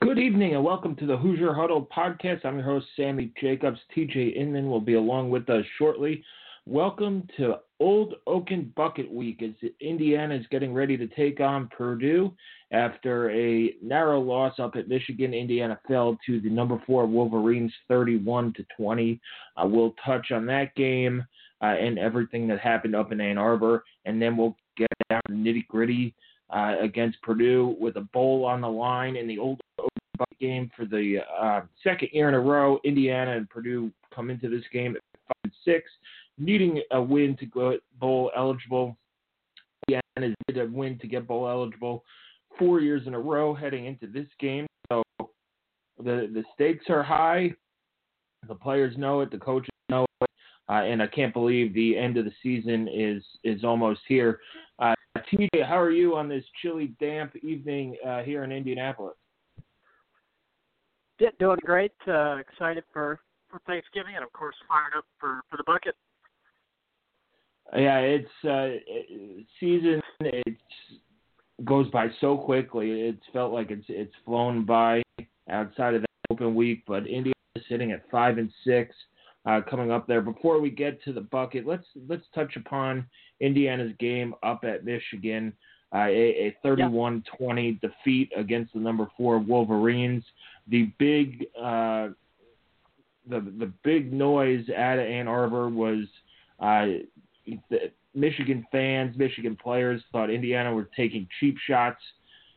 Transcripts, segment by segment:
Good evening and welcome to the Hoosier Huddle podcast. I'm your host, Sammy Jacobs. TJ Inman will be along with us shortly. Welcome to Old Oaken Bucket Week as Indiana is getting ready to take on Purdue after a narrow loss up at Michigan. Indiana fell to the number four Wolverines 31 to 20. Uh, we'll touch on that game uh, and everything that happened up in Ann Arbor, and then we'll get down to nitty gritty uh, against Purdue with a bowl on the line in the Old game for the uh, second year in a row. Indiana and Purdue come into this game at five and six needing a win to go bowl eligible. Indiana did a win to get bowl eligible four years in a row heading into this game. So the the stakes are high. The players know it. The coaches know it. Uh, and I can't believe the end of the season is is almost here. Uh, TJ, how are you on this chilly, damp evening uh, here in Indianapolis? Yeah, doing great. Uh, excited for, for Thanksgiving, and of course fired up for, for the bucket. Yeah, it's uh, season. It goes by so quickly. It's felt like it's it's flown by outside of that open week. But Indiana is sitting at five and six, uh, coming up there. Before we get to the bucket, let's let's touch upon Indiana's game up at Michigan. Uh, a, a 31-20 defeat against the number four Wolverines. The big uh, the the big noise at Ann Arbor was uh, the Michigan fans, Michigan players thought Indiana was taking cheap shots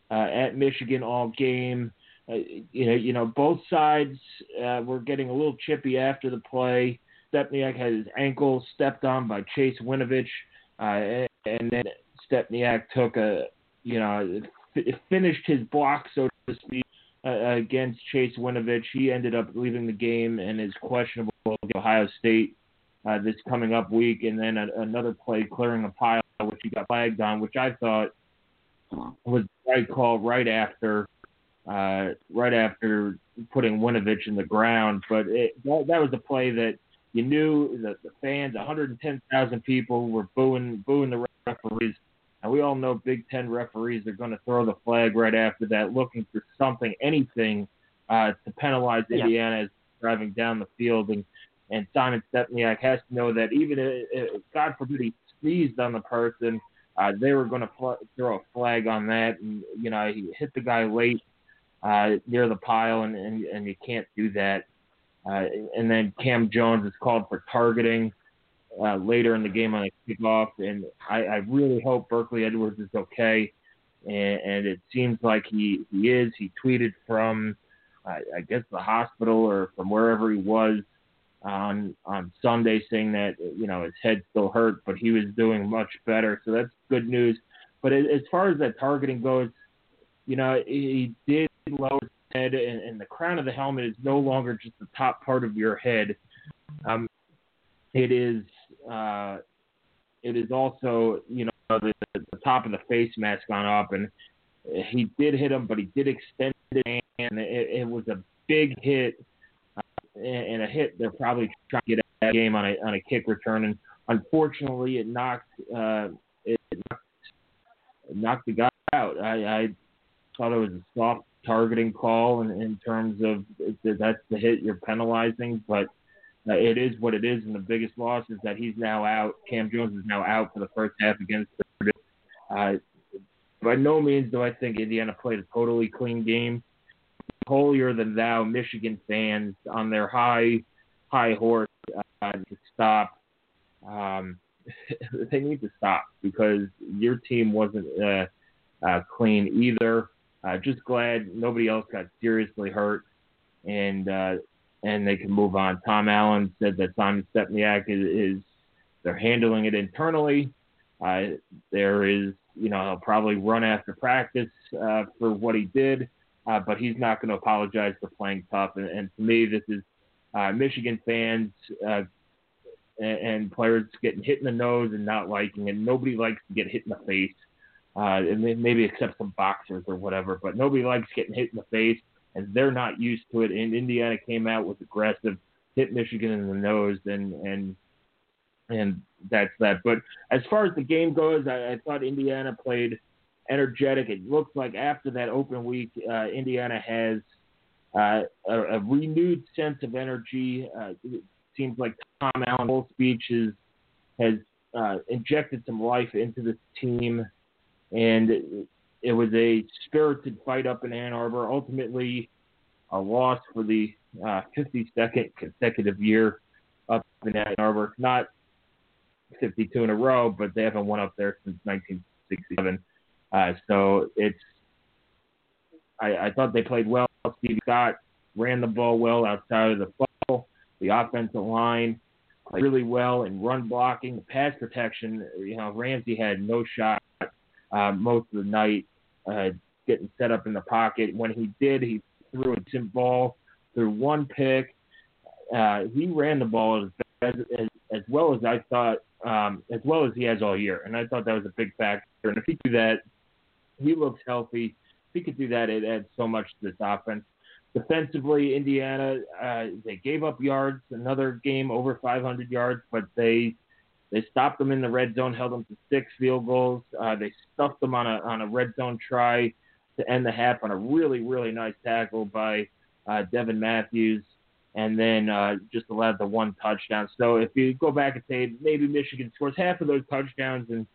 uh, at Michigan all game. Uh, you know, you know, both sides uh, were getting a little chippy after the play. Stepaniak had his ankle stepped on by Chase Winovich, uh, and then Stepaniak took a, you know, f- finished his block, so to speak, uh, against Chase Winovich. He ended up leaving the game and is questionable with Ohio State uh, this coming up week, and then a, another play clearing a pile, which he got flagged on, which I thought was the right call right after uh, right after putting Winovich in the ground. But it, that, that was a play that you knew that the fans, 110,000 people, were booing booing the referees. And we all know Big Ten referees are going to throw the flag right after that, looking for something, anything uh, to penalize Yeah. Indiana as driving down the field. And and Simon Stepaniak has to know that even if, if God forbid he sneezed on the person, uh, they were going to fl- throw a flag on that, and you know he hit the guy late uh, near the pile, and, and and you can't do that. Uh, and then Cam Jones is called for targeting uh, later in the game on a kickoff, and I, I really hope Berkley Edwards is okay, and, and it seems like he he is. He tweeted from I, I guess the hospital or from wherever he was on on Sunday saying that you know his head still hurt, but he was doing much better. So that's good news. But as far as that targeting goes, you know he did lower head, and, and the crown of the helmet is no longer just the top part of your head. Um, it is uh, it is also you know the, the top of the face mask on up, and he did hit him, but he did extend it, and it, it was a big hit and a hit they're probably trying to get that game on a on a kick return and unfortunately it knocked uh it knocked, knocked the guy out. I, I thought it was a soft targeting call in, in terms of that's the hit you're penalizing, but uh, it is what it is, and the biggest loss is that he's now out. Cam Jones is now out for the first half against Purdue. Uh, by no means do I think Indiana played a totally clean game holier than thou Michigan fans on their high high horse uh, to stop um, they need to stop because your team wasn't uh, uh, clean either. Uh, just glad nobody else got seriously hurt, and uh, and they can move on. Tom Allen said that Simon Stepaniak is, is they're handling it internally. Uh, there is, you know, he'll probably run after practice uh, for what he did, uh, but he's not going to apologize for playing tough. And, and to me, this is uh, Michigan fans uh, and, and players getting hit in the nose and not liking it. Nobody likes to get hit in the face, uh, and maybe except some boxers or whatever. But nobody likes getting hit in the face, and they're not used to it. And Indiana came out with aggressive, hit Michigan in the nose, and and and that's that. But as far as the game goes, I, I thought Indiana played energetic. It looks like after that open week, uh, Indiana has uh, a, a, renewed sense of energy. Uh, it seems like Tom Allen's whole speech is, has uh, injected some life into the team, and it, was a spirited fight up in Ann Arbor. Ultimately, a loss for the 52nd uh, consecutive year up in Ann Arbor. Not 52 in a row, but they haven't won up there since 1967. Uh, so it's I, I thought they played well. Steve Scott ran the ball well outside of the ball. The offensive line played really well in run blocking, pass protection. You know, Ramsey had no shot uh, most of the night uh, getting set up in the pocket. When he did, he threw a decent ball, threw one pick. Uh, he ran the ball as, as as well as I thought, um, as well as he has all year, and I thought that was a big factor. And if he do that, he looks healthy if he could do that, it adds so much to this offense. Defensively, Indiana uh, they gave up yards, another game over 500 yards, but they they stopped them in the red zone, held them to six field goals. Uh, they stuffed them on a on a red zone try to end the half on a really really nice tackle by uh, Devin Matthews, and then uh, just allowed the one touchdown. So if you go back and say maybe Michigan scores half of those touchdowns, and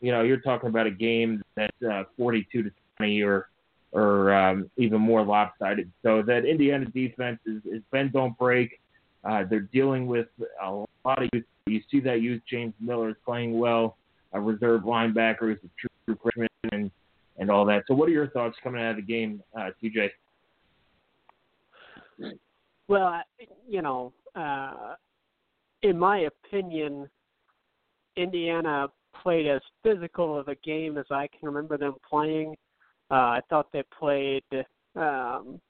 you know you're talking about a game that's uh, 42 to 20 or or um, even more lopsided. So that Indiana defense is, is bend don't break. Uh, they're dealing with a lot of youth. You see that youth James Miller is playing well, a reserve linebacker is a true freshman, and and all that. So what are your thoughts coming out of the game, uh, TJ? Well, you know, uh, in my opinion, Indiana played as physical of a game as I can remember them playing. Uh, I thought they played um,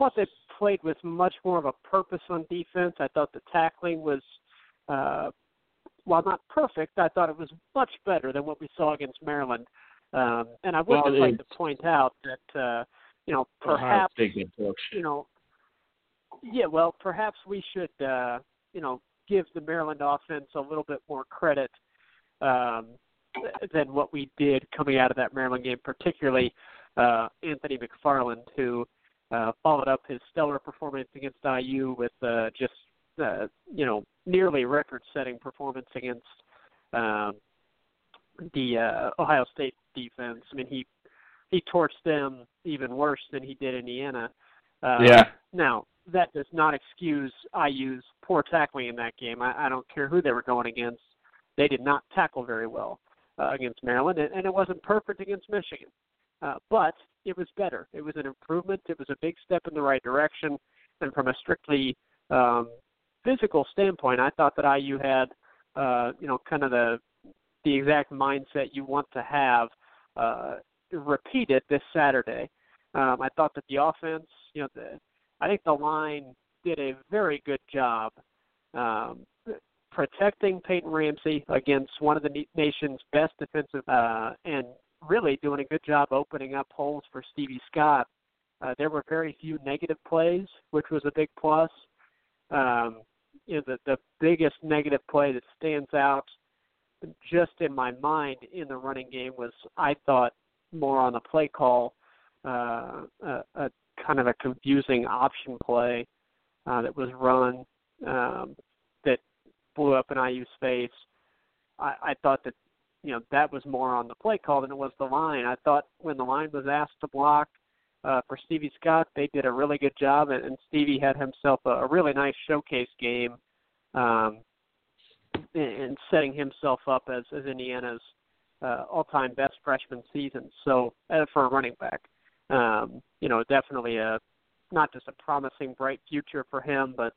thought they played with much more of a purpose on defense. I thought the tackling was uh, while not perfect, I thought it was much better than what we saw against Maryland. Um, and I would well, just like to point out that uh, you know perhaps you know yeah well perhaps we should uh, you know give the Maryland offense a little bit more credit um, than what we did coming out of that Maryland game, particularly uh, Anthony McFarland, who uh, followed up his stellar performance against IU with uh, just uh, you know nearly record-setting performance against um, the uh, Ohio State defense. I mean, he he torched them even worse than he did Indiana. Uh, yeah. Now that does not excuse IU's poor tackling in that game. I, I don't care who they were going against; they did not tackle very well uh, against Maryland, and, and it wasn't perfect against Michigan. Uh, but it was better. It was an improvement. It was a big step in the right direction. And from a strictly um, physical standpoint, I thought that IU had, uh, you know, kind of the the exact mindset you want to have uh, repeated this Saturday. Um, I thought that the offense, you know, the, I think the line did a very good job um, protecting Peyton Ramsey against one of the nation's best defensive uh, and really doing a good job opening up holes for Stevie Scott. Uh, there were very few negative plays, which was a big plus. Um, you know, the, the biggest negative play that stands out just in my mind in the running game was I thought more on the play call, uh, a, a kind of a confusing option play uh, that was run um, that blew up in IU's face. I, I thought that you know that was more on the play call than it was the line. I thought when the line was asked to block uh, for Stevie Scott, they did a really good job, and, and Stevie had himself a, a really nice showcase game. Um, and setting himself up as as Indiana's uh, all-time best freshman season. So uh, for a running back, um, you know, definitely a not just a promising, bright future for him, but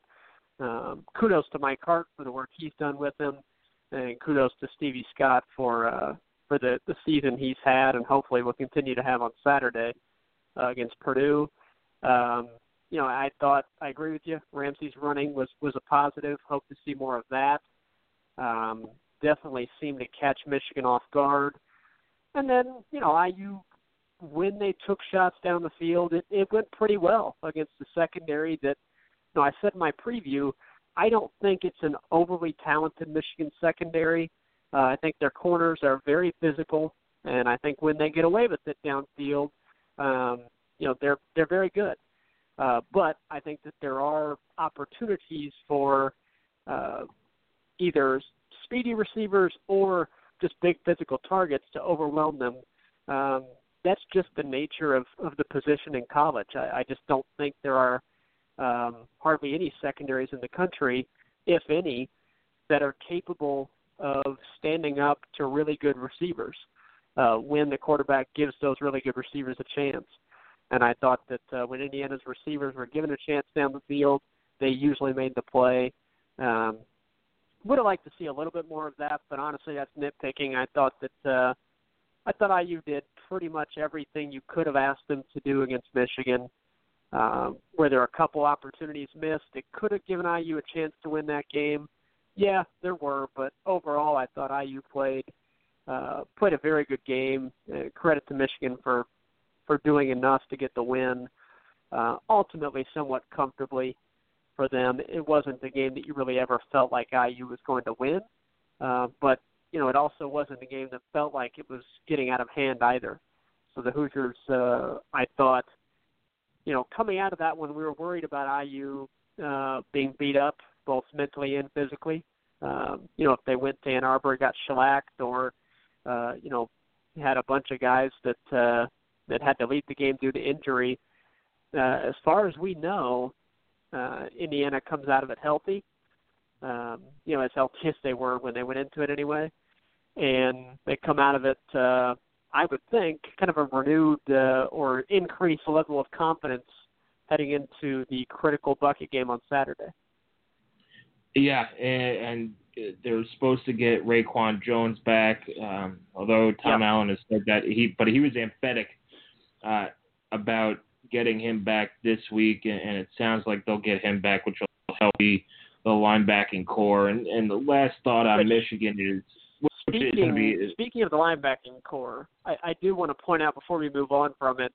um, kudos to Mike Hart for the work he's done with him, and kudos to Stevie Scott for uh, for the the season he's had, and hopefully will continue to have on Saturday uh, against Purdue. Um, you know, I thought I agree with you. Ramsey's running was was a positive. Hope to see more of that. Um, definitely seemed to catch Michigan off guard. And then, you know, IU when they took shots down the field, it, it went pretty well against the secondary that you know, I said in my preview, I don't think it's an overly talented Michigan secondary. Uh, I think their corners are very physical, and I think when they get away with it downfield, um, you know they're they're very good. Uh, but I think that there are opportunities for uh, either speedy receivers or just big physical targets to overwhelm them. Um, that's just the nature of, of the position in college. I, I just don't think there are um, hardly any secondaries in the country, if any, that are capable of standing up to really good receivers uh, when the quarterback gives those really good receivers a chance. And I thought that uh, when Indiana's receivers were given a chance down the field, they usually made the play. Um, would have liked to see a little bit more of that, but honestly, that's nitpicking. I thought that uh, I thought IU did pretty much everything you could have asked them to do against Michigan. Um, where there are a couple opportunities missed, it could have given IU a chance to win that game. Yeah, there were, but overall, I thought IU played uh, played a very good game. Uh, credit to Michigan for for doing enough to get the win. Uh, ultimately, somewhat comfortably for them. It wasn't the game that you really ever felt like IU was going to win, uh, but you know it also wasn't a game that felt like it was getting out of hand either. So the Hoosiers, uh, I thought, you know, coming out of that one, we were worried about IU uh, being beat up both mentally and physically. Um, you know, if they went to Ann Arbor got shellacked, or uh, you know, had a bunch of guys that uh, that had to leave the game due to injury. Uh, as far as we know, uh, Indiana comes out of it healthy. Um, you know, as healthy as they were when they went into it anyway, and they come out of it. Uh, I would think kind of a renewed uh, or increased level of confidence heading into the critical bucket game on Saturday. Yeah, and, and they're supposed to get Reakwon Jones back, um, although Tom yeah. Allen has said that he, but he was emphatic uh, about getting him back this week, and, and it sounds like they'll get him back, which will help the, the linebacking core. And, and the last thought on Michigan is. Speaking, be, speaking of the linebacking core, I, I do want to point out before we move on from it,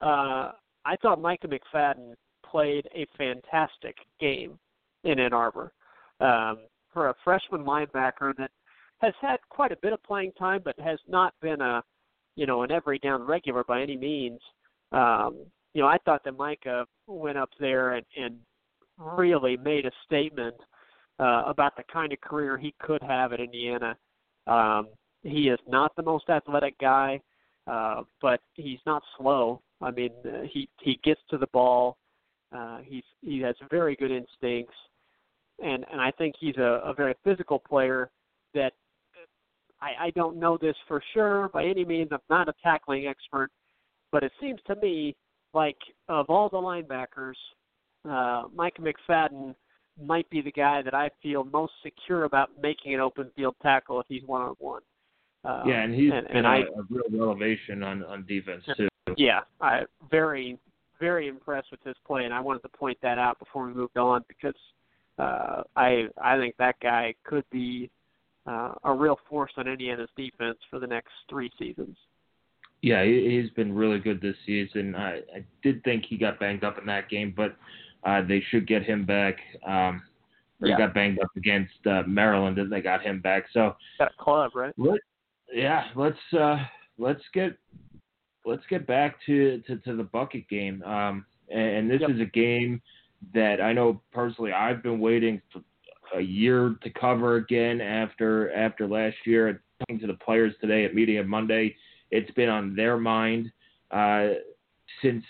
uh, I thought Micah McFadden played a fantastic game in Ann Arbor. Um, for a freshman linebacker that has had quite a bit of playing time, but has not been a, you know, an every down regular by any means. Um, you know, I thought that Micah went up there and, and really made a statement uh, about the kind of career he could have at Indiana. Um, he is not the most athletic guy, uh, but he's not slow. I mean, uh, he he gets to the ball. Uh, he's he has very good instincts, and and I think he's a, a very physical player. That I, I don't know this for sure by any means. I'm not a tackling expert, but it seems to me like of all the linebackers, uh, Mike McFadden might be the guy that I feel most secure about making an open field tackle if he's one on one. Yeah, and he's and, been and a, I, a real elevation on on defense too. Yeah, I very very impressed with his play, and I wanted to point that out before we moved on because uh, I I think that guy could be uh, a real force on Indiana's defense for the next three seasons. Yeah, he's been really good this season. I, I did think he got banged up in that game, but uh, they should get him back. Um, yeah. He got banged up against uh, Maryland, and they got him back. So got a club, right? Let, yeah, let's uh, let's get let's get back to, to, to the bucket game. Um, and, this yep. is a game that I know personally I've been waiting for a year to cover again after after last year. Talking to the players today at Media Monday, it's been on their mind uh, since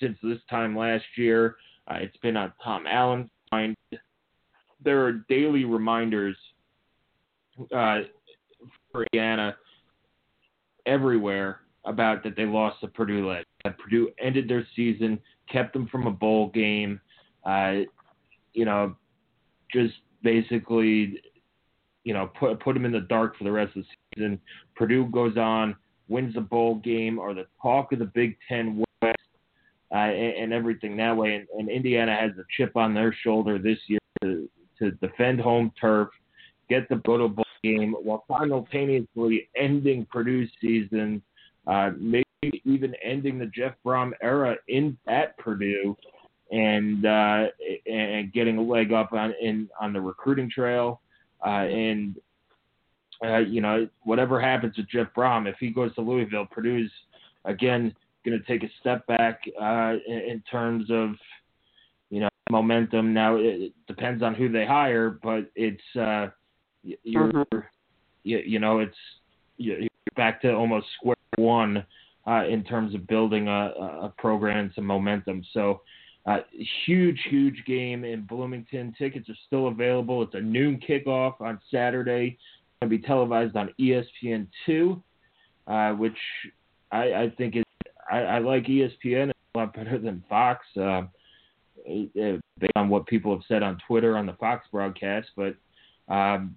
since this time last year. Uh, it's been on Tom Allen's mind. There are daily reminders uh, for Indiana everywhere about that they lost to Purdue last. That Purdue ended their season, kept them from a bowl game. Uh, you know, just basically, you know, put put them in the dark for the rest of the season. Purdue goes on, wins the bowl game, or the talk of the Big Ten uh, and, and everything that way. And, and Indiana has a chip on their shoulder this year to, to defend home turf, get the bowl game, while simultaneously ending Purdue's season, uh, maybe even ending the Jeff Brohm era in at Purdue and uh, and getting a leg up on in on the recruiting trail, uh, and uh, you know whatever happens with Jeff Brohm, if he goes to Louisville, Purdue's again going to take a step back uh, in, terms of you know momentum. Now it depends on who they hire, but it's uh, you're mm-hmm. you, you know it's you're back to almost square one uh, in terms of building a, a program and some momentum. So uh, huge, huge game in Bloomington. Tickets are still available. It's a noon kickoff on Saturday. It's going to be televised on ESPN2, uh, which I, I, think is I, I, like ESPN a lot better than Fox, uh, based on what people have said on Twitter on the Fox broadcast. But um,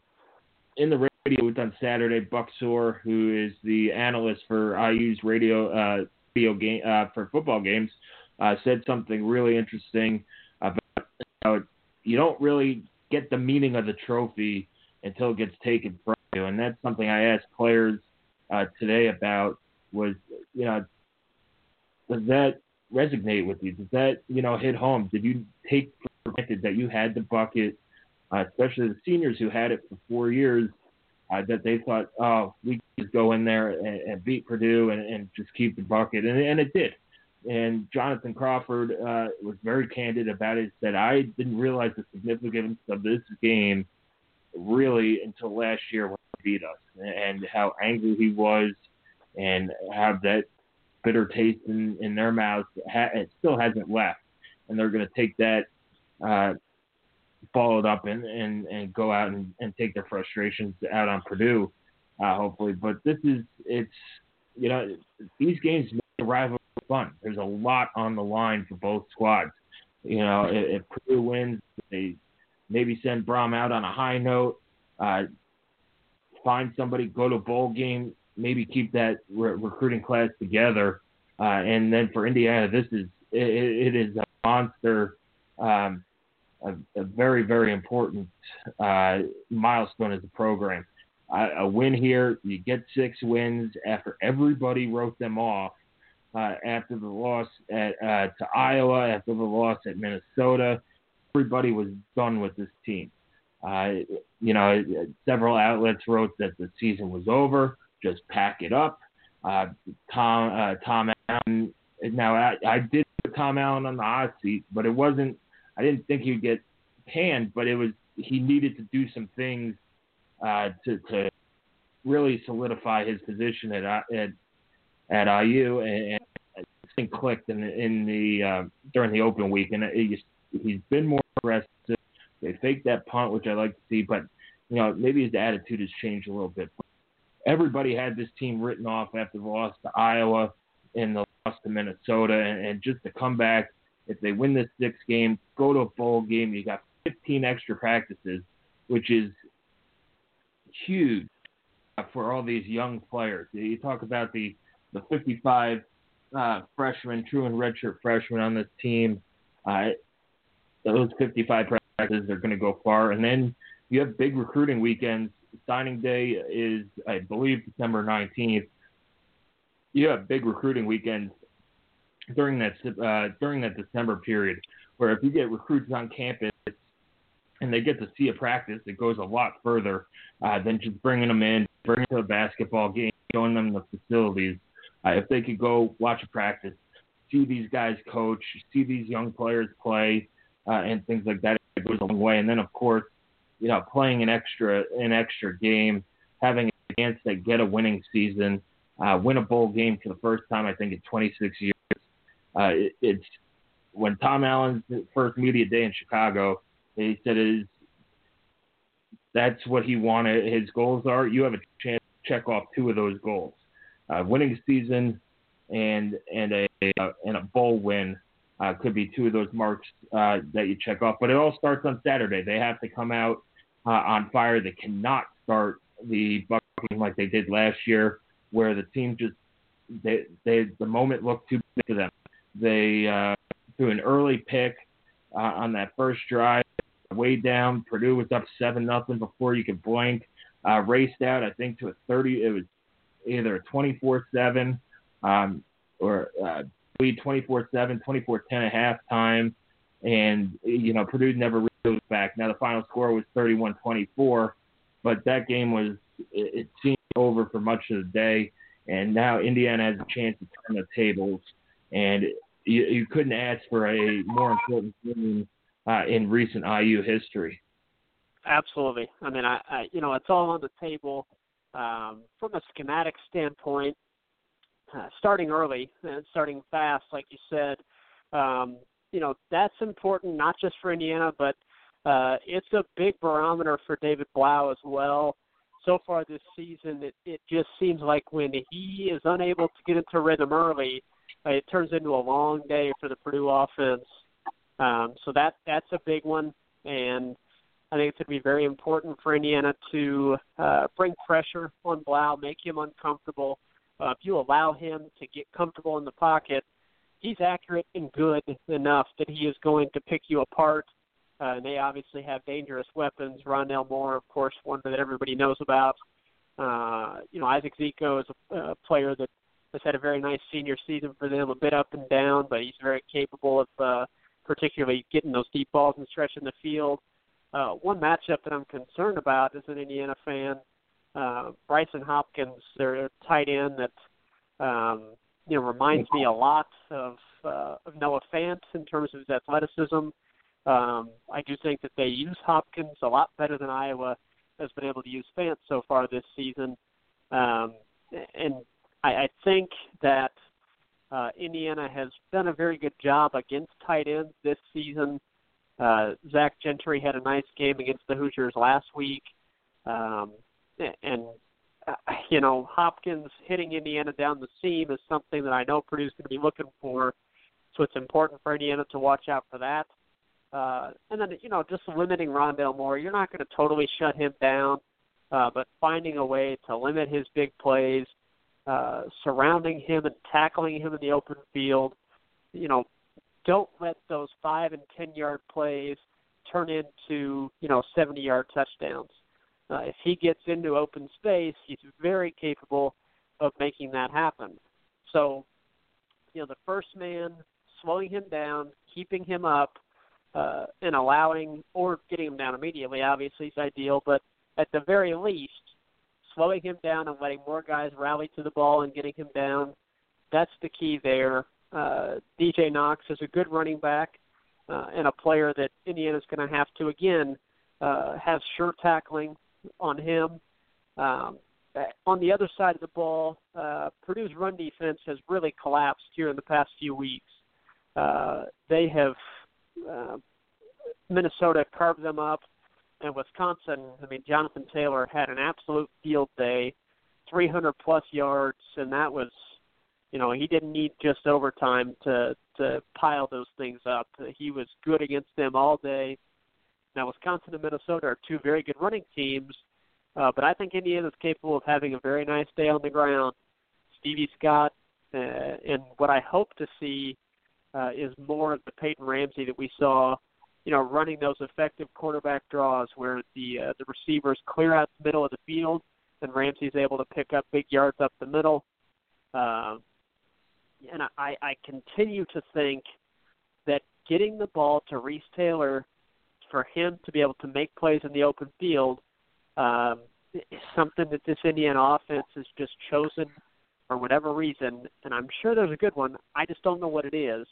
in the radio booth on Saturday, Buck Sore, who is the analyst for IU's radio uh, video game uh, for football games uh, said something really interesting about how you don't really get the meaning of the trophy until it gets taken from you, and that's something I asked players uh, today about. Was you know, does that resonate with you? Does that you know hit home? Did you take for granted that you had the bucket, uh, especially the seniors who had it for four years? Uh, that they thought, oh, we just go in there and, and beat Purdue and, and, just keep the bucket, and, and it did. And Jonathan Crawford uh, was very candid about it. Said I didn't realize the significance of this game really until last year when they beat us, and how angry he was, and how that bitter taste in, in their mouths it still hasn't left, and they're going to take that, uh, follow it up, and, and, and go out and, and take their frustrations out on Purdue, uh, hopefully. But this is it's you know these games make the rival fun. There's a lot on the line for both squads. You know, if, if Purdue wins, they maybe send Brohm out on a high note. Uh, find somebody, go to bowl game, maybe keep that re- recruiting class together. Uh, and then for Indiana, this is it, it is a monster, um, a, a, very very important uh, milestone as a program. A win here, you get six wins after everybody wrote them off uh, after the loss at, uh, to Iowa, after the loss at Minnesota. Everybody was done with this team. Uh, you know, several outlets wrote that the season was over. Just pack it up. Uh, Tom uh, Tom Allen. Now I, I did put Tom Allen on the hot seat, but it wasn't. I didn't think he'd get panned, but it was he needed to do some things uh, to to really solidify his position at at at IU, and, and thing clicked in, in the uh, during the open week, and it, he's been more aggressive. They faked that punt, which I like to see, but you know maybe his attitude has changed a little bit. Everybody had this team written off after the loss to Iowa and the loss to Minnesota, and, and just to come back, if they win this six game, go to a bowl game, you got 15 extra practices, which is huge for all these young players. You talk about the the 55 uh, freshmen, true and redshirt freshmen on this team. Uh, those 55 practices are going to go far. And then you have big recruiting weekends. Signing day is, I believe, December 19th. You have big recruiting weekends during that uh, during that December period, where if you get recruits on campus and they get to see a practice, it goes a lot further uh, than just bringing them in, bringing them to a basketball game, showing them the facilities. Uh, if they could go watch a practice, see these guys coach, see these young players play, uh, and things like that, it goes a long way. And then, of course, you know, playing an extra an extra game, having a chance to get a winning season, uh, win a bowl game for the first time I think in 26 years. Uh, it, it's when Tom Allen's first media day in Chicago, he said it is that's what he wanted. His goals are. You have a chance to check off two of those goals: uh, winning season and and a and a bowl win uh, could be two of those marks uh, that you check off. But it all starts on Saturday. They have to come out uh, on fire. They cannot start the Buck game like they did last year, where the team just they they the moment looked too big for them. They uh, threw an early pick uh, on that first drive, way down. Purdue was up seven nothing before you could blink. Uh, raced out, I think, to a thirty. It was either a twenty four seven um, or uh, lead 24-7, 24-10 at halftime, and you know Purdue never really was back. Now the final score was 31-24, but that game was it, it seemed over for much of the day, and now Indiana has a chance to turn the tables, and you, you couldn't ask for a more important game uh, in recent IU history. Absolutely. I mean, I, I you know it's all on the table. Um, from a schematic standpoint, uh, starting early and starting fast, like you said, um, you know that's important not just for Indiana, but uh, it's a big barometer for David Blough as well. So far this season, it, it just seems like when he is unable to get into rhythm early, uh, it turns into a long day for the Purdue offense. Um, so that that's a big one, and I think it's going to be very important for Indiana to uh, bring pressure on Blough, make him uncomfortable, uh, if you allow him to get comfortable in the pocket, he's accurate and good enough that he is going to pick you apart. Uh, and they obviously have dangerous weapons. Rondale Moore, of course, one that everybody knows about. Uh, you know, Isaac Zico is a, a player that has had a very nice senior season for them, a bit up and down, but he's very capable of uh, particularly getting those deep balls and stretching the field. Uh, one matchup that I'm concerned about as an Indiana fan uh, Brycen Hopkins, their tight end that um, you know reminds me a lot of uh, of Noah Fant in terms of his athleticism. Um, I do think that they use Hopkins a lot better than Iowa has been able to use Fant so far this season, um, and I, I think that uh, Indiana has done a very good job against tight ends this season. Uh, Zach Gentry had a nice game against the Hoosiers last week. Um, and uh, you know Hopkins hitting Indiana down the seam is something that I know Purdue's going to be looking for. So it's important for Indiana to watch out for that. Uh, and then you know just limiting Rondale Moore. You're not going to totally shut him down, uh, but finding a way to limit his big plays, uh, surrounding him and tackling him in the open field. You know, don't let those five and ten yard plays turn into you know 70 yard touchdowns. Uh, if he gets into open space, he's very capable of making that happen. So, you know, the first man slowing him down, keeping him up, uh, and allowing or getting him down immediately, obviously, is ideal. But at the very least, slowing him down and letting more guys rally to the ball and getting him down, that's the key there. Uh, DJ Knox is a good running back uh, and a player that Indiana's going to have to again uh, have sure tackling, on him. Um, on the other side of the ball, uh, Purdue's run defense has really collapsed here in the past few weeks. Uh, they have uh, Minnesota carved them up, and Wisconsin. I mean, Jonathan Taylor had an absolute field day, 300 plus yards, and that was, you know, he didn't need just overtime to to pile those things up. He was good against them all day. Now, Wisconsin and Minnesota are two very good running teams, uh, but I think Indiana is capable of having a very nice day on the ground. Stevie Scott, uh, and what I hope to see uh, is more of the Peyton Ramsey that we saw, you know, running those effective quarterback draws where the uh, the receivers clear out the middle of the field and Ramsey's able to pick up big yards up the middle. Uh, and I, I continue to think that getting the ball to Reese Taylor for him to be able to make plays in the open field um, is something that this Indiana offense has just chosen for whatever reason, and I'm sure there's a good one. I just don't know what it is.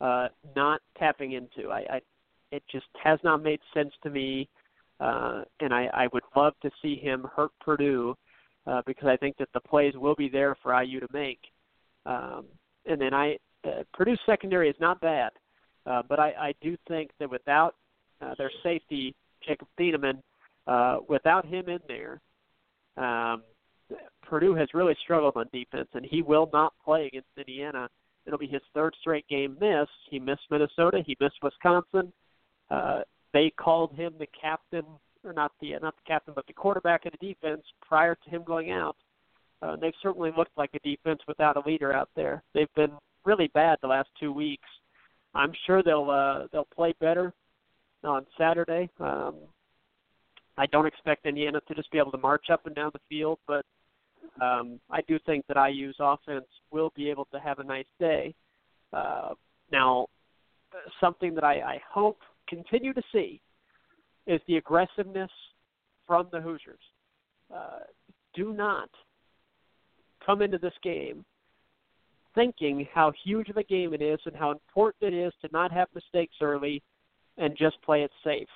Uh, not tapping into. I, I it just has not made sense to me, uh, and I, I would love to see him hurt Purdue uh, because I think that the plays will be there for IU to make. Um, and then I uh, Purdue's secondary is not bad, uh, but I, I do think that without uh, their safety, Jacob Thieneman, Uh, without him in there, um, Purdue has really struggled on defense, and he will not play against Indiana. It'll be his third straight game missed. He missed Minnesota. He missed Wisconsin. Uh, they called him the captain, or not the not the captain, but the quarterback of the defense prior to him going out. Uh, they've certainly looked like a defense without a leader out there. They've been really bad the last two weeks. I'm sure they'll uh, they'll play better on Saturday. Um, I don't expect Indiana to just be able to march up and down the field, but um, I do think that IU's offense will be able to have a nice day. Uh, now, something that I, I hope continue to see is the aggressiveness from the Hoosiers. Uh, do not come into this game thinking how huge of a game it is and how important it is to not have mistakes early and just play it safe.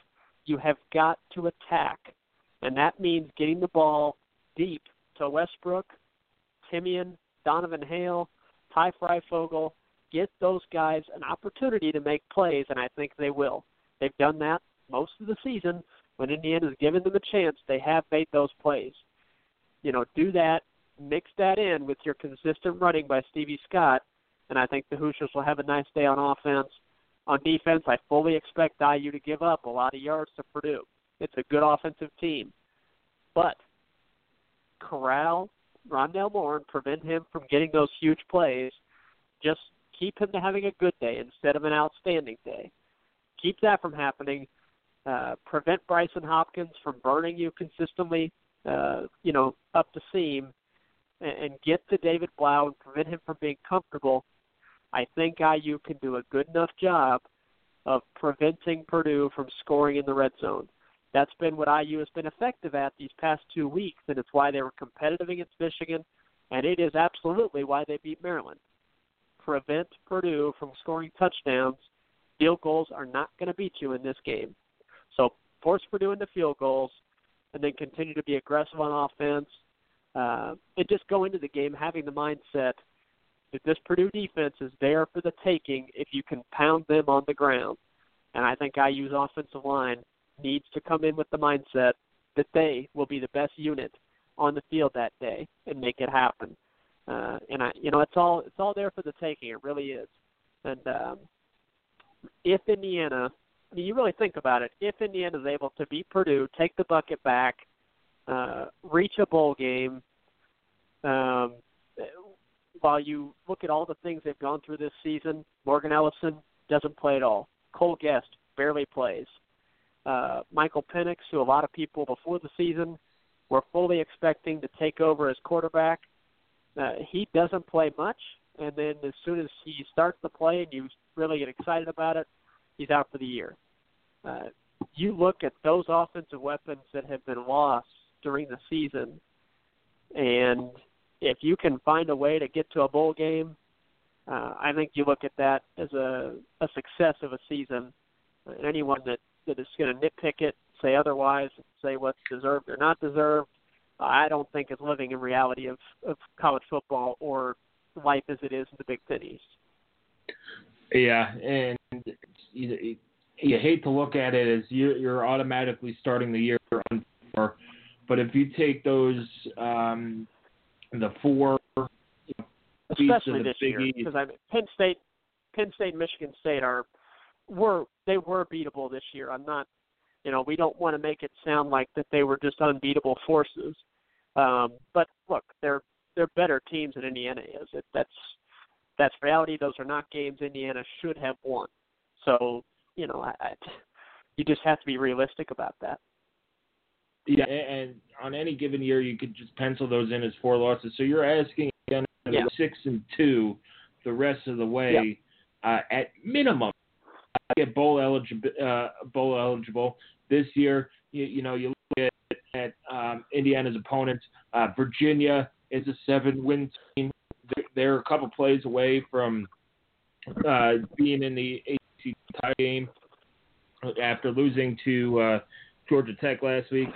You have got to attack, and that means getting the ball deep to Westbrook, Timian, Donovan Hale, Ty Fryfogle. Get those guys an opportunity to make plays, and I think they will. They've done that most of the season. When Indiana's given them a chance, they have made those plays. You know, do that, mix that in with your consistent running by Stevie Scott, and I think the Hoosiers will have a nice day on offense. On defense, I fully expect IU to give up a lot of yards to Purdue. It's a good offensive team. But corral Rondale Moore and prevent him from getting those huge plays. Just keep him to having a good day instead of an outstanding day. Keep that from happening. Uh, prevent Brycen Hopkins from burning you consistently, uh, you know, up the seam, and, and get to David Blough and prevent him from being comfortable. I think IU can do a good enough job of preventing Purdue from scoring in the red zone. That's been what IU has been effective at these past two weeks, and it's why they were competitive against Michigan, and it is absolutely why they beat Maryland. Prevent Purdue from scoring touchdowns. Field goals are not going to beat you in this game. So force Purdue into field goals, and then continue to be aggressive on offense, uh, and just go into the game having the mindset that this Purdue defense is there for the taking if you can pound them on the ground. And I think IU's offensive line needs to come in with the mindset that they will be the best unit on the field that day and make it happen. Uh, and I, you know, it's all it's all there for the taking. It really is. And um, if Indiana, I mean, you really think about it. If Indiana is able to beat Purdue, take the bucket back, uh, reach a bowl game, um, while you look at all the things they've gone through this season, Morgan Ellison doesn't play at all. Cole Gest barely plays uh, Michael Penix, who a lot of people before the season were fully expecting to take over as quarterback. Uh, he doesn't play much, and then as soon as he starts to play and you really get excited about it, he's out for the year. Uh, you look at those offensive weapons that have been lost during the season, and if you can find a way to get to a bowl game, uh, I think you look at that as a, a success of a season. Anyone that that is going to nitpick it, say otherwise, say what's deserved or not deserved, I don't think is living in reality of, of college football or life as it is in the Big East. Yeah, and you, you hate to look at it as you're, you're automatically starting the year on four, but if you take those um, the four, especially this year, because I mean, Penn State, Penn State, Michigan State are were they were beatable this year. I'm not, you know, we don't want to make it sound like that they were just unbeatable forces. Um, but look, they're they're better teams than Indiana is. It, that's that's reality. Those are not games Indiana should have won. So you know, I, I, you just have to be realistic about that. Yeah, and on any given year, you could just pencil those in as four losses. So you're asking again yeah. six and two the rest of the way yeah. uh, at minimum get bowl eligible. Uh, bowl eligible this year. You, you know, you look at, at um, Indiana's opponents. Uh, Virginia is a seven-win team. They're, they're a couple plays away from uh, being in the ACC tie game after losing to uh, Georgia Tech last week.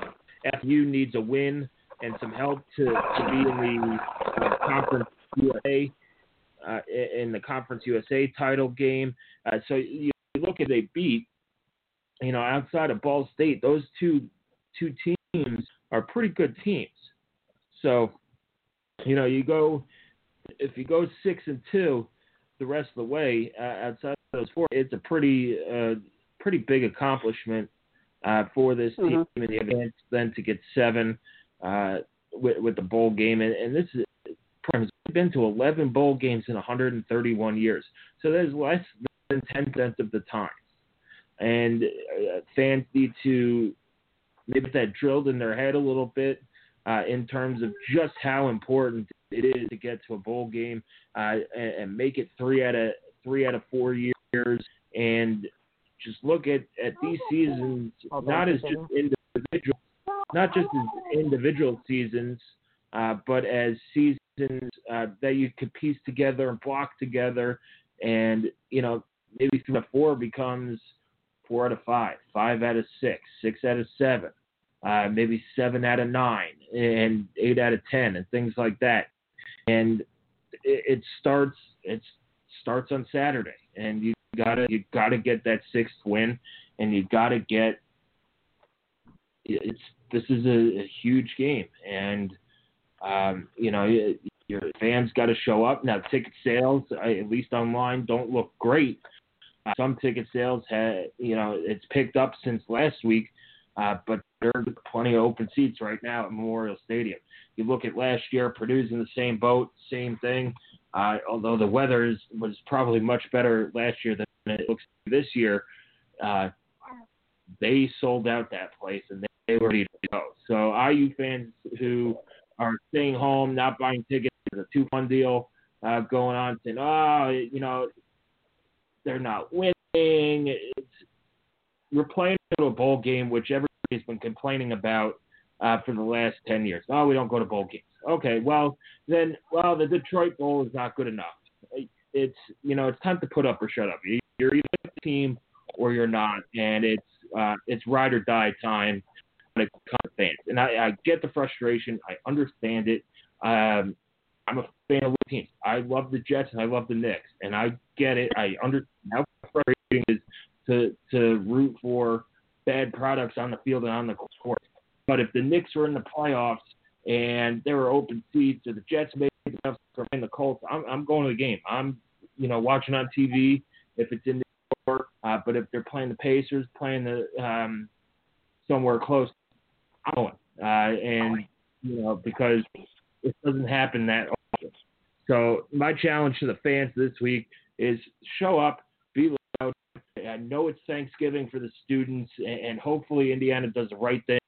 FU needs a win and some help to, to be in the uh, conference USA uh, in the conference USA title game. Uh, so you look at they beat, you know, outside of Ball State, those two two teams are pretty good teams. So, you know, you go if you go six and two the rest of the way uh, outside of those four, it's a pretty uh, pretty big accomplishment uh, for this team Mhm. in the event. Then to get seven uh, with, with the bowl game, and, and this is has been to 11 bowl games in 131 years. So that is less than 10% of the time. And uh, fans need to maybe that drilled in their head a little bit uh, in terms of just how important it is to get to a bowl game uh, and, and make it three out of three out of four years, and just look at, at these seasons not as just individual, not just as individual seasons, uh, but as seasons uh, that you could piece together and block together, and you know maybe three out of four becomes four out of five, five out of six, six out of seven, uh, maybe seven out of nine, and eight out of ten, and things like that. And it, it starts it starts on Saturday, and you gotta you gotta get that sixth win, and you gotta get it's this is a, a huge game, and um, you know your fans got to show up. Now ticket sales, at least online, don't look great. Uh, some ticket sales had you know it's picked up since last week, uh, but there are plenty of open seats right now at Memorial Stadium. You look at last year, Purdue's in the same boat, same thing. Uh, although the weather is, was probably much better last year than it looks this year, uh, they sold out that place and they were ready to go. So IU fans who are staying home, not buying tickets, there's a two-one deal uh, going on, saying, "Oh, you know, they're not winning." It's, we're playing to a bowl game, which everybody's been complaining about uh, for the last ten years. Oh, we don't go to bowl games. Okay, well then, well the Detroit Bowl is not good enough. It's you know it's time to put up or shut up. You're either a team or you're not, and it's uh, it's ride or die time when it comes to fans. And I, I get the frustration. I understand it. Um, I'm a fan of the teams. I love the Jets and I love the Knicks, and I get it. I understand how frustrating it is to to root for bad products on the field and on the court. But if the Knicks were in the playoffs and there were open seats, or the Jets made the playoffs or the Colts, I'm, I'm going to the game. I'm you know watching on TV if it's in New York. Uh, but if they're playing the Pacers, playing the um, somewhere close, I'm going. Uh, and you know because it doesn't happen that often. So my challenge to the fans this week is show up, be loud. I know it's Thanksgiving for the students, and hopefully Indiana does the right thing.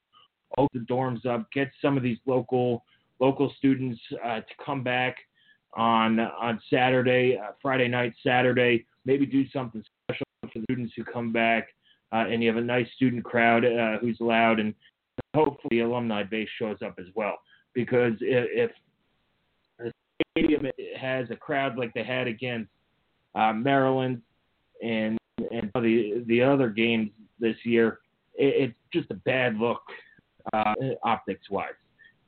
Open the dorms up, get some of these local local students uh, to come back on on Saturday, uh, Friday night, Saturday. Maybe do something special for the students who come back, uh, and you have a nice student crowd uh, who's loud, and hopefully the alumni base shows up as well. Because if, if the stadium has a crowd like they had against uh, Maryland and and the the other games this year, it, it's just a bad look uh, optics wise.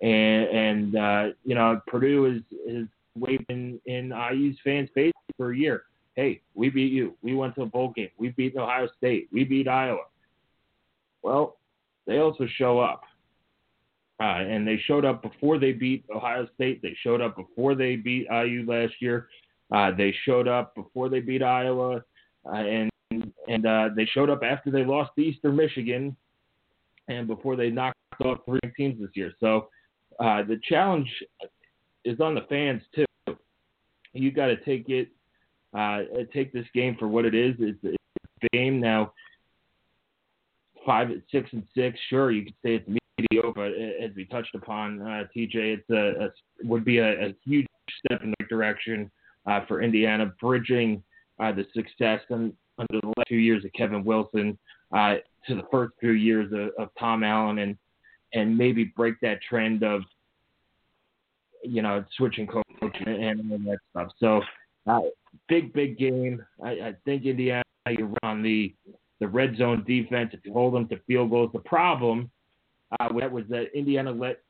And and uh, you know Purdue is is waved in, IU's fans' faces for a year. Hey, we beat you. We went to a bowl game. We beat Ohio State. We beat Iowa. Well, they also show up. Uh, and they showed up before they beat Ohio State. They showed up before they beat IU last year. Uh, they showed up before they beat Iowa, uh, and and uh, they showed up after they lost to Eastern Michigan, and before they knocked three teams this year. So uh, the challenge is on the fans too. You got to take it, uh, take this game for what it is. It's, it's a game now. Five, six, and six. Sure, you could say it's mediocre, but as we touched upon, uh, TJ, it's a, a would be a, a, huge step in the direction uh, for Indiana, bridging uh, the success and, under the last few years of Kevin Wilson uh, to the first few years of, of Tom Allen, and and maybe break that trend of you know switching coach and all that stuff. So uh, big, big game. I, I think Indiana you run on the the red zone defense if you hold them to field goals. The problem uh, that was that Indiana let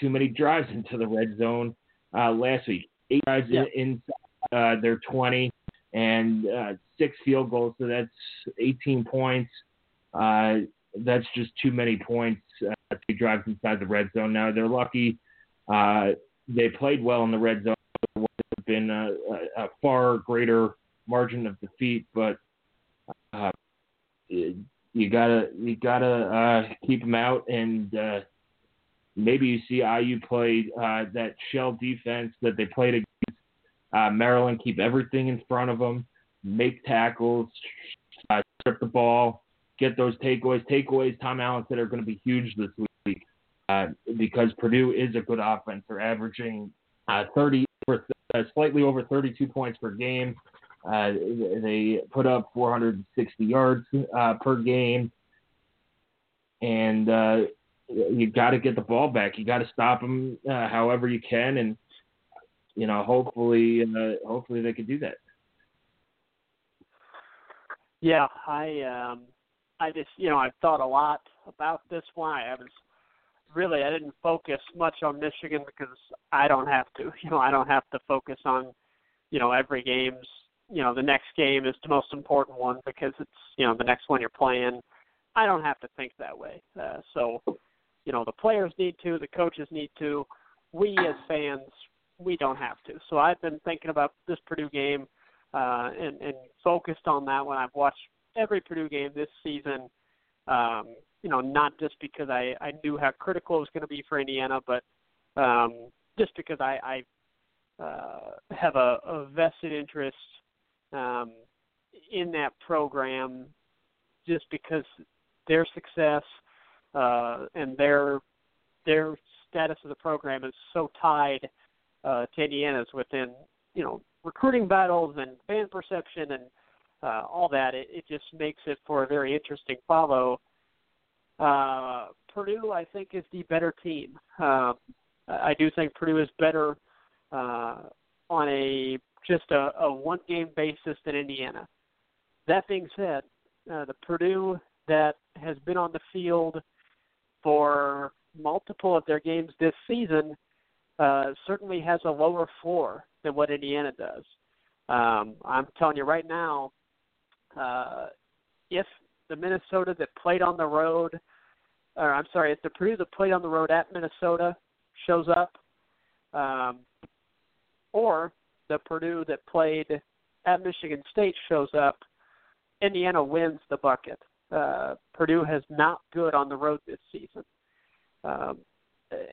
too many drives into the red zone uh, last week. Eight drives Yeah. in, in uh, their 20 and uh, six field goals, so that's 18 points. Uh, that's just too many points uh, to drive inside the red zone. Now they're lucky. Uh, they played well in the red zone. It would have been a, a far greater margin of defeat, but uh, you gotta you gotta uh, keep them out, and uh, maybe you see IU play uh, that shell defense that they played against uh, Maryland. Keep everything in front of them, make tackles, uh, strip the ball, get those takeaways. Takeaways, Tom Allen said, are going to be huge this week uh, because Purdue is a good offense. They're averaging uh, 30, uh, slightly over 32 points per game. Uh, they put up 460 yards uh, per game, and uh, you got to get the ball back. You got to stop them however you can, and you know, hopefully, hopefully they can do that. Yeah, I um, I just you know I've thought a lot about this one. I was really I didn't focus much on Michigan because I don't have to. You know, I don't have to focus on you know every game's you know the next game is the most important one because it's you know the next one you're playing. I don't have to think that way. Uh, so you know the players need to, the coaches need to. We as fans, we don't have to. So I've been thinking about this Purdue game uh, and, and focused on that when I've watched every Purdue game this season. Um, you know, not just because I, I knew how critical it was going to be for Indiana, but um, just because I, I uh, have a, a vested interest um, in that program, just because their success uh, and their their status of the program is so tied uh, to Indiana's within you know recruiting battles and fan perception and uh, all that, it, it just makes it for a very interesting follow. Uh, Purdue, I think, is the better team. Uh, I do think Purdue is better uh, on a just a, a one game basis than Indiana. That being said, uh, the Purdue that has been on the field for multiple of their games this season uh, certainly has a lower floor than what Indiana does. Um, I'm telling you right now, uh, if the Minnesota that played on the road, or I'm sorry, if the Purdue that played on the road at Minnesota shows up, um, or the Purdue that played at Michigan State shows up, Indiana wins the bucket. Uh, Purdue has not good on the road this season. Um,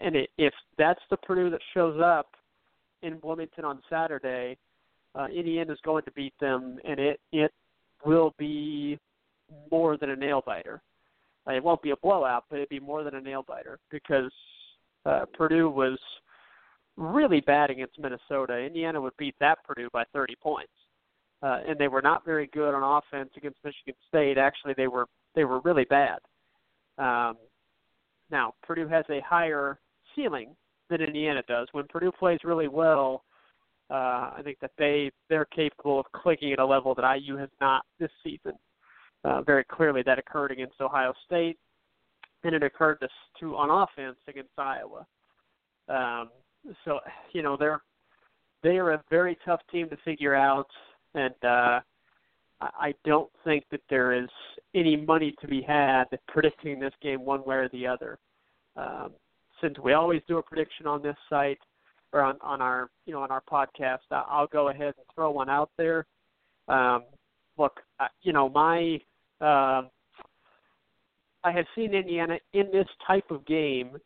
and it, if that's the Purdue that shows up in Bloomington on Saturday, uh, Indiana is going to beat them, and it it will be more than a nail biter. Uh, it won't be a blowout, but it'd be more than a nail biter because uh, Purdue was really bad against Minnesota. Indiana would beat that Purdue by 30 points, uh, and they were not very good on offense against Michigan State. Actually, they were they were really bad. Um, now Purdue has a higher ceiling than Indiana does. When Purdue plays really well, uh, I think that they they're capable of clicking at a level that IU has not this season. Uh, very clearly, that occurred against Ohio State, and it occurred to, to on offense against Iowa. Um, so you know they're they are a very tough team to figure out, and uh, I don't think that there is any money to be had predicting this game one way or the other. Um, since we always do a prediction on this site or on, on our you know on our podcast, I'll go ahead and throw one out there. Um, look, you know my uh, I have seen Indiana in this type of game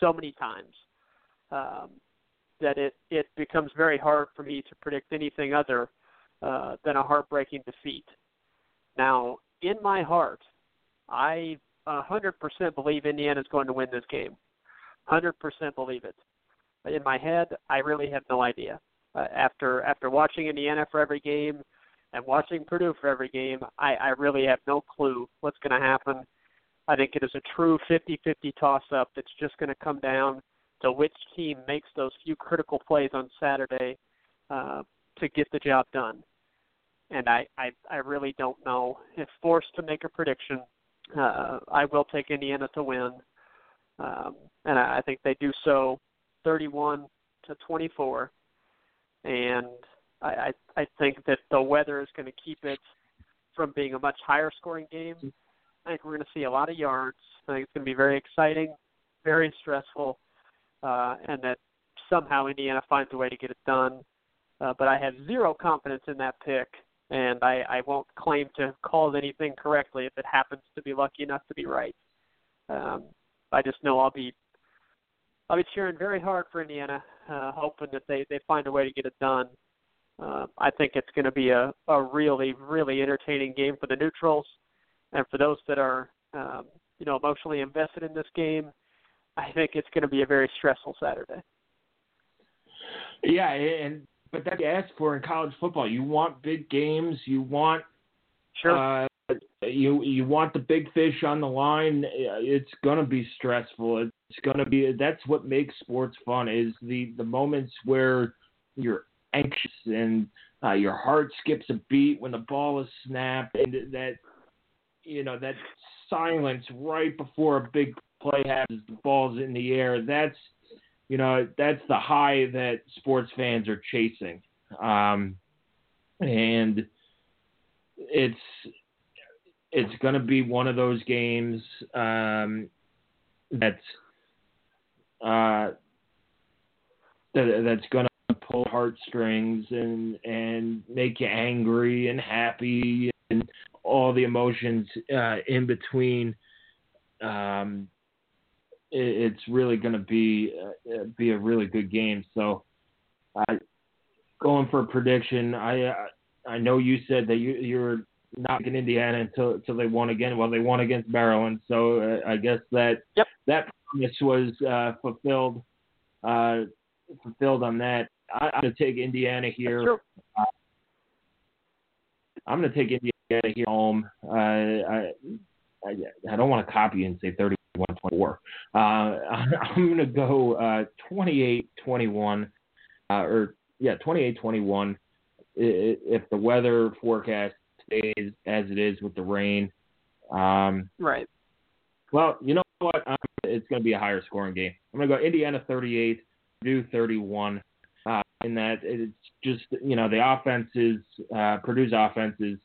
so many times um, that it it becomes very hard for me to predict anything other uh, than a heartbreaking defeat. Now, in my heart, I 100% believe Indiana is going to win this game. 100% believe it. In my head, I really have no idea. Uh, after after watching Indiana for every game and watching Purdue for every game, I, I really have no clue what's going to happen. I think it is a true 50-50 toss-up that's just going to come down to which team makes those few critical plays on Saturday uh, to get the job done. And I, I, I really don't know. If forced to make a prediction, uh, I will take Indiana to win, um, and I, I think they do so, 31 to 24. And I, I, I think that the weather is going to keep it from being a much higher scoring game. I think we're going to see a lot of yards. I think it's going to be very exciting, very stressful, uh, and that somehow Indiana finds a way to get it done. Uh, but I have zero confidence in that pick, and I, I won't claim to have called anything correctly if it happens to be lucky enough to be right. Um, I just know I'll be I'll be cheering very hard for Indiana, uh, hoping that they they find a way to get it done. Uh, I think it's going to be a a really really entertaining game for the neutrals, and for those that are um, you know emotionally invested in this game. I think it's going to be a very stressful Saturday. Yeah, and but that's what you ask for in college football. You want big games. You want sure. Uh, you you want the big fish on the line. It's gonna be stressful. It's gonna be. That's what makes sports fun. Is the the moments where you're anxious and uh, your heart skips a beat when the ball is snapped, and that you know that silence right before a big play happens, the ball's in the air. That's you know that's the high that sports fans are chasing, um, and it's it's going to be one of those games um, that's uh, that, that's going to pull heartstrings and and make you angry and happy and all the emotions uh, in between. Um, it, it's really going to be uh, be a really good game. So, uh, going for a prediction, I I know you said that you you're not in Indiana until until they won again. Well, they won against Maryland, so uh, I guess that yep. that promise was uh, fulfilled uh, fulfilled on that. I, am going to take Indiana here. Uh, I'm going to take Indiana here home. Uh, I, I I don't want to copy and say 31-24. Uh, I'm going to go 28-21 or yeah 28-21 if the weather forecast stays as it is with the rain. Um, right. Well, you know what? Um, it's going to be a higher scoring game. I'm going to go Indiana 38, Purdue 31. Uh, in that it's just you know the offense is uh, Purdue's offense is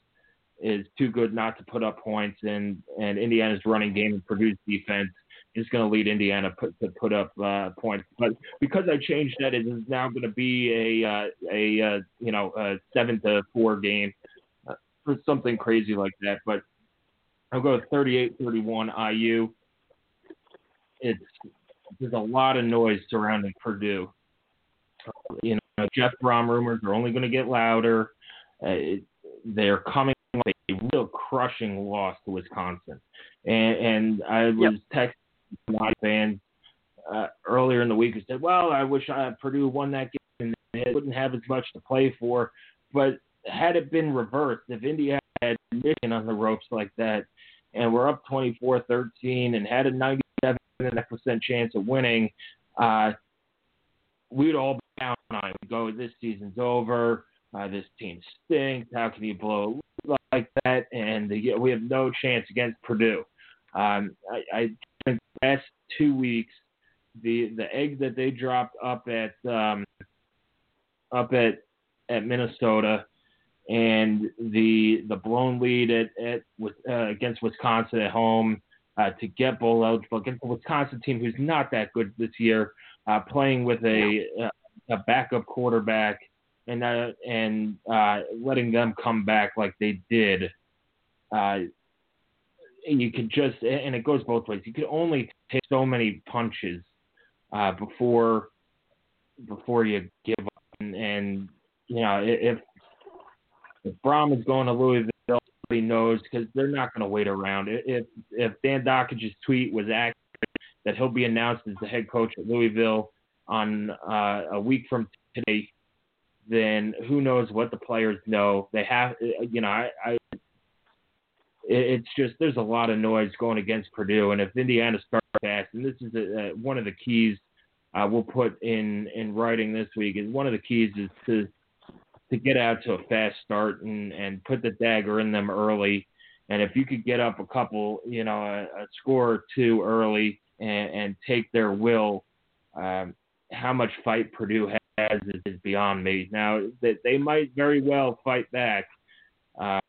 is too good not to put up points, and and Indiana's running game and Purdue's defense is going to lead Indiana put, to put up uh, points. But because I changed that, it is now going to be a uh, a uh, you know a seven to four game for something crazy like that. But I'll go 38-31 IU. It's there's a lot of noise surrounding Purdue. You know, Jeff Brohm rumors are only going to get louder. Uh, they're coming with a real crushing loss to Wisconsin, and, and I was yep. texting my fans uh, earlier in the week and said, "Well, I wish I, Purdue won that game and they wouldn't have as much to play for." But had it been reversed, if India had Michigan on the ropes like that, and we're up 24-13 and had a 97% chance of winning, uh, we'd all be down on it. We'd go, this season's over. Uh, this team stinks. How can you blow like that? And the, we have no chance against Purdue. Um, I, I think the last two weeks, the the egg that they dropped up at um, up at at Minnesota and the the blown lead at, at uh, against Wisconsin at home uh, to get bowl eligible against a Wisconsin team who's not that good this year, uh, playing with a a backup quarterback and uh, and uh, letting them come back like they did. Uh, you could just and it goes both ways. You could only take so many punches uh, before before you give up, and, and you know if if Brohm is going to Louisville, everybody knows because they're not going to wait around. If if Dan Dakich's tweet was accurate that he'll be announced as the head coach at Louisville on uh, a week from today, then who knows what the players know? They have, you know, I, I it's just there's a lot of noise going against Purdue, and if Indiana starts fast, and this is a, a, one of the keys uh, we'll put in in writing this week is one of the keys is to to get out to a fast start and and put the dagger in them early. And if you could get up a couple, you know, a, a score or two early and, and take their will, um, how much fight Purdue has is, beyond me. Now that they might very well fight back, uh,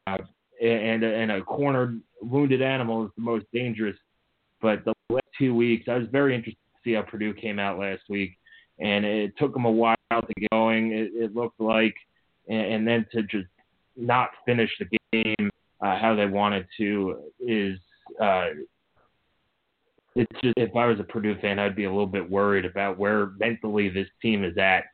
and and a cornered wounded animal is the most dangerous. But the last two weeks, I was very interested to see how Purdue came out last week, and it took them a while to get going. It, it looked like, and, and then to just not finish the game uh, how they wanted to is. Uh, it's just if I was a Purdue fan, I'd be a little bit worried about where mentally this team is at,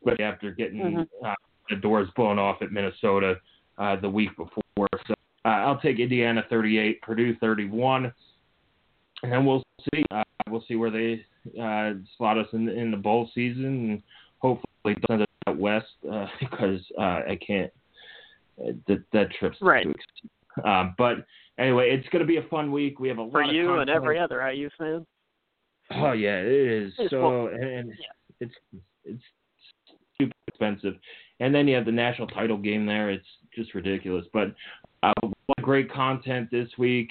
especially after getting mm-hmm. uh, the doors blown off at Minnesota uh, the week before. So uh, I'll take Indiana 38, Purdue 31, and then we'll see. Uh, we'll see where they uh, slot us in, in the bowl season, and hopefully send us out west uh, because uh, I can't. Uh, that that trip's right. too expensive. Um, but anyway, it's going to be a fun week. We have a lot for you and every other IU fan. Oh yeah, it is. It's so and yeah. it's it's super expensive, and then you have the national title game there. It's just ridiculous. But uh, great content this week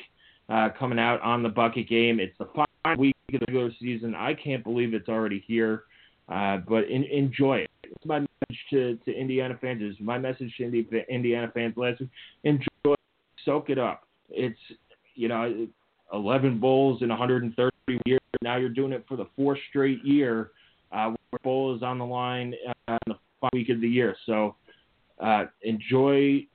uh, coming out on the bucket game. It's the final week of the regular season. I can't believe it's already here. Uh, but in, enjoy it. It's my message to, to Indiana fans. It's my message to Indiana fans last week. Enjoy. Soak it up. It's, you know, 11 bowls in 130 years. Now you're doing it for the fourth straight year uh, where bowl is on the line uh, in the week of the year. So uh, enjoy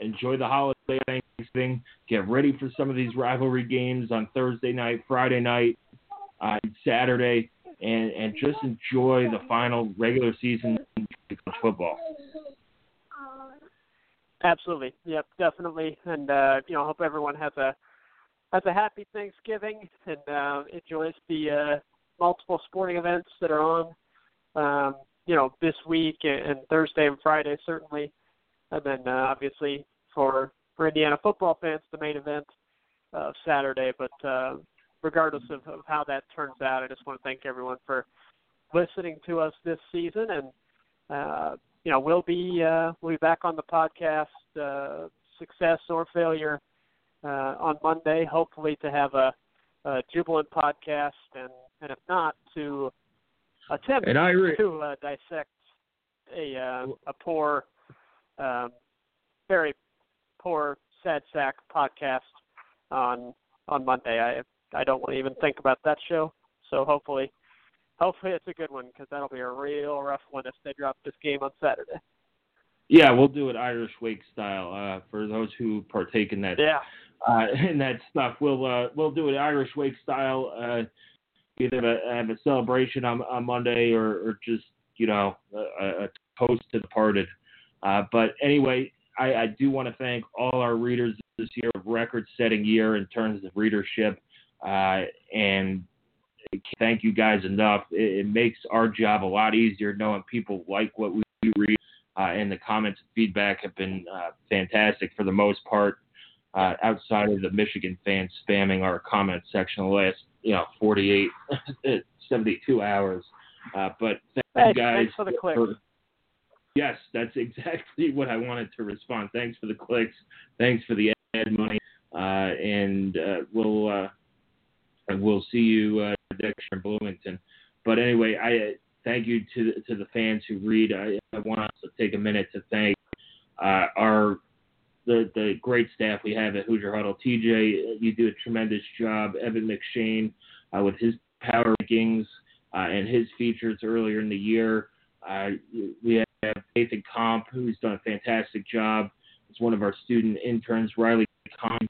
enjoy the holiday Thanksgiving. Get ready for some of these rivalry games on Thursday night, Friday night, uh, Saturday, and and just enjoy the final regular season football. Absolutely, yep, definitely, and uh, you know, hope everyone has a has a happy Thanksgiving and uh, enjoys the uh, multiple sporting events that are on. Um, you know, this week and Thursday and Friday certainly, and then uh, obviously for for Indiana football fans, the main event of Saturday. But uh, regardless of, of how that turns out, I just want to thank everyone for listening to us this season, and uh, you know we'll be uh, we'll be back on the podcast, uh, success or failure, uh, on Monday. Hopefully to have a, a jubilant podcast, and and if not to attempt and I re- to uh, dissect a uh, a poor, um, very poor sad sack podcast on on Monday. I I don't want to even think about that show. So hopefully, hopefully it's a good one because that'll be a real rough one if they drop this game on Saturday. Yeah, we'll do it Irish wake style. Uh, for those who partake in that, yeah, uh, in that stuff, we'll uh, we'll do it Irish wake style. Uh, either have a, have a celebration on, on Monday or, or just you know a, a toast to the departed. Uh, but anyway, I, I do want to thank all our readers this year, record-setting year in terms of readership, uh, and thank you guys enough. It, it, makes our job a lot easier knowing people like what we read, uh, and the comments and feedback have been uh, fantastic for the most part. Uh, outside of the Michigan fans spamming our comment section the last, you know, 48, 72 hours. Uh, but thank you guys thanks for the clicks. For, Yes, that's exactly what I wanted to respond. Thanks for the clicks. Thanks for the ad money. Uh, and uh, we'll uh, we'll see you uh, next year in Bloomington. But anyway, I uh, thank you to to the fans who read. I, I want to take a minute to thank uh, our the the great staff we have at Hoosier Huddle. TJ, you do a tremendous job. Evan McShane uh, with his power rankings uh, and his features earlier in the year. Uh, we have Nathan Comp, who's done a fantastic job. It's one of our student interns. Riley Comp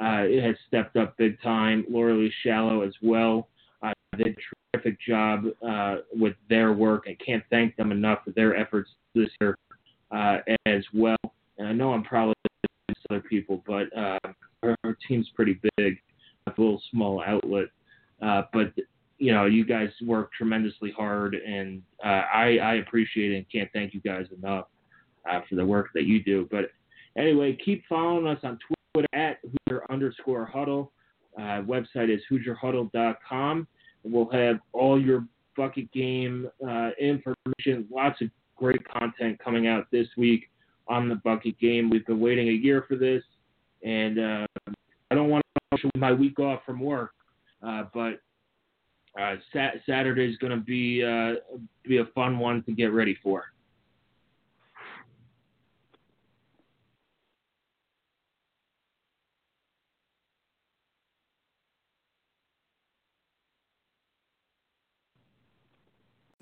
uh, it has stepped up big time. Laura Lee Shallow as well. Uh, did a terrific job uh, with their work. I can't thank them enough for their efforts this year uh, as well. And I know I'm probably other people, but uh, our, our team's pretty big, a little small outlet. Uh, but you know, you guys work tremendously hard, and uh, I, I appreciate it and can't thank you guys enough for the work that you do. But anyway, keep following us on Twitter at Hoosier underscore Huddle. Uh, website is HoosierHuddle.com. We'll have all your bucket game uh, information, lots of great content coming out this week on the bucket game. We've been waiting a year for this, and uh, I don't want to push my week off from work, uh, but uh, Saturday is going to be uh, be a fun one to get ready for.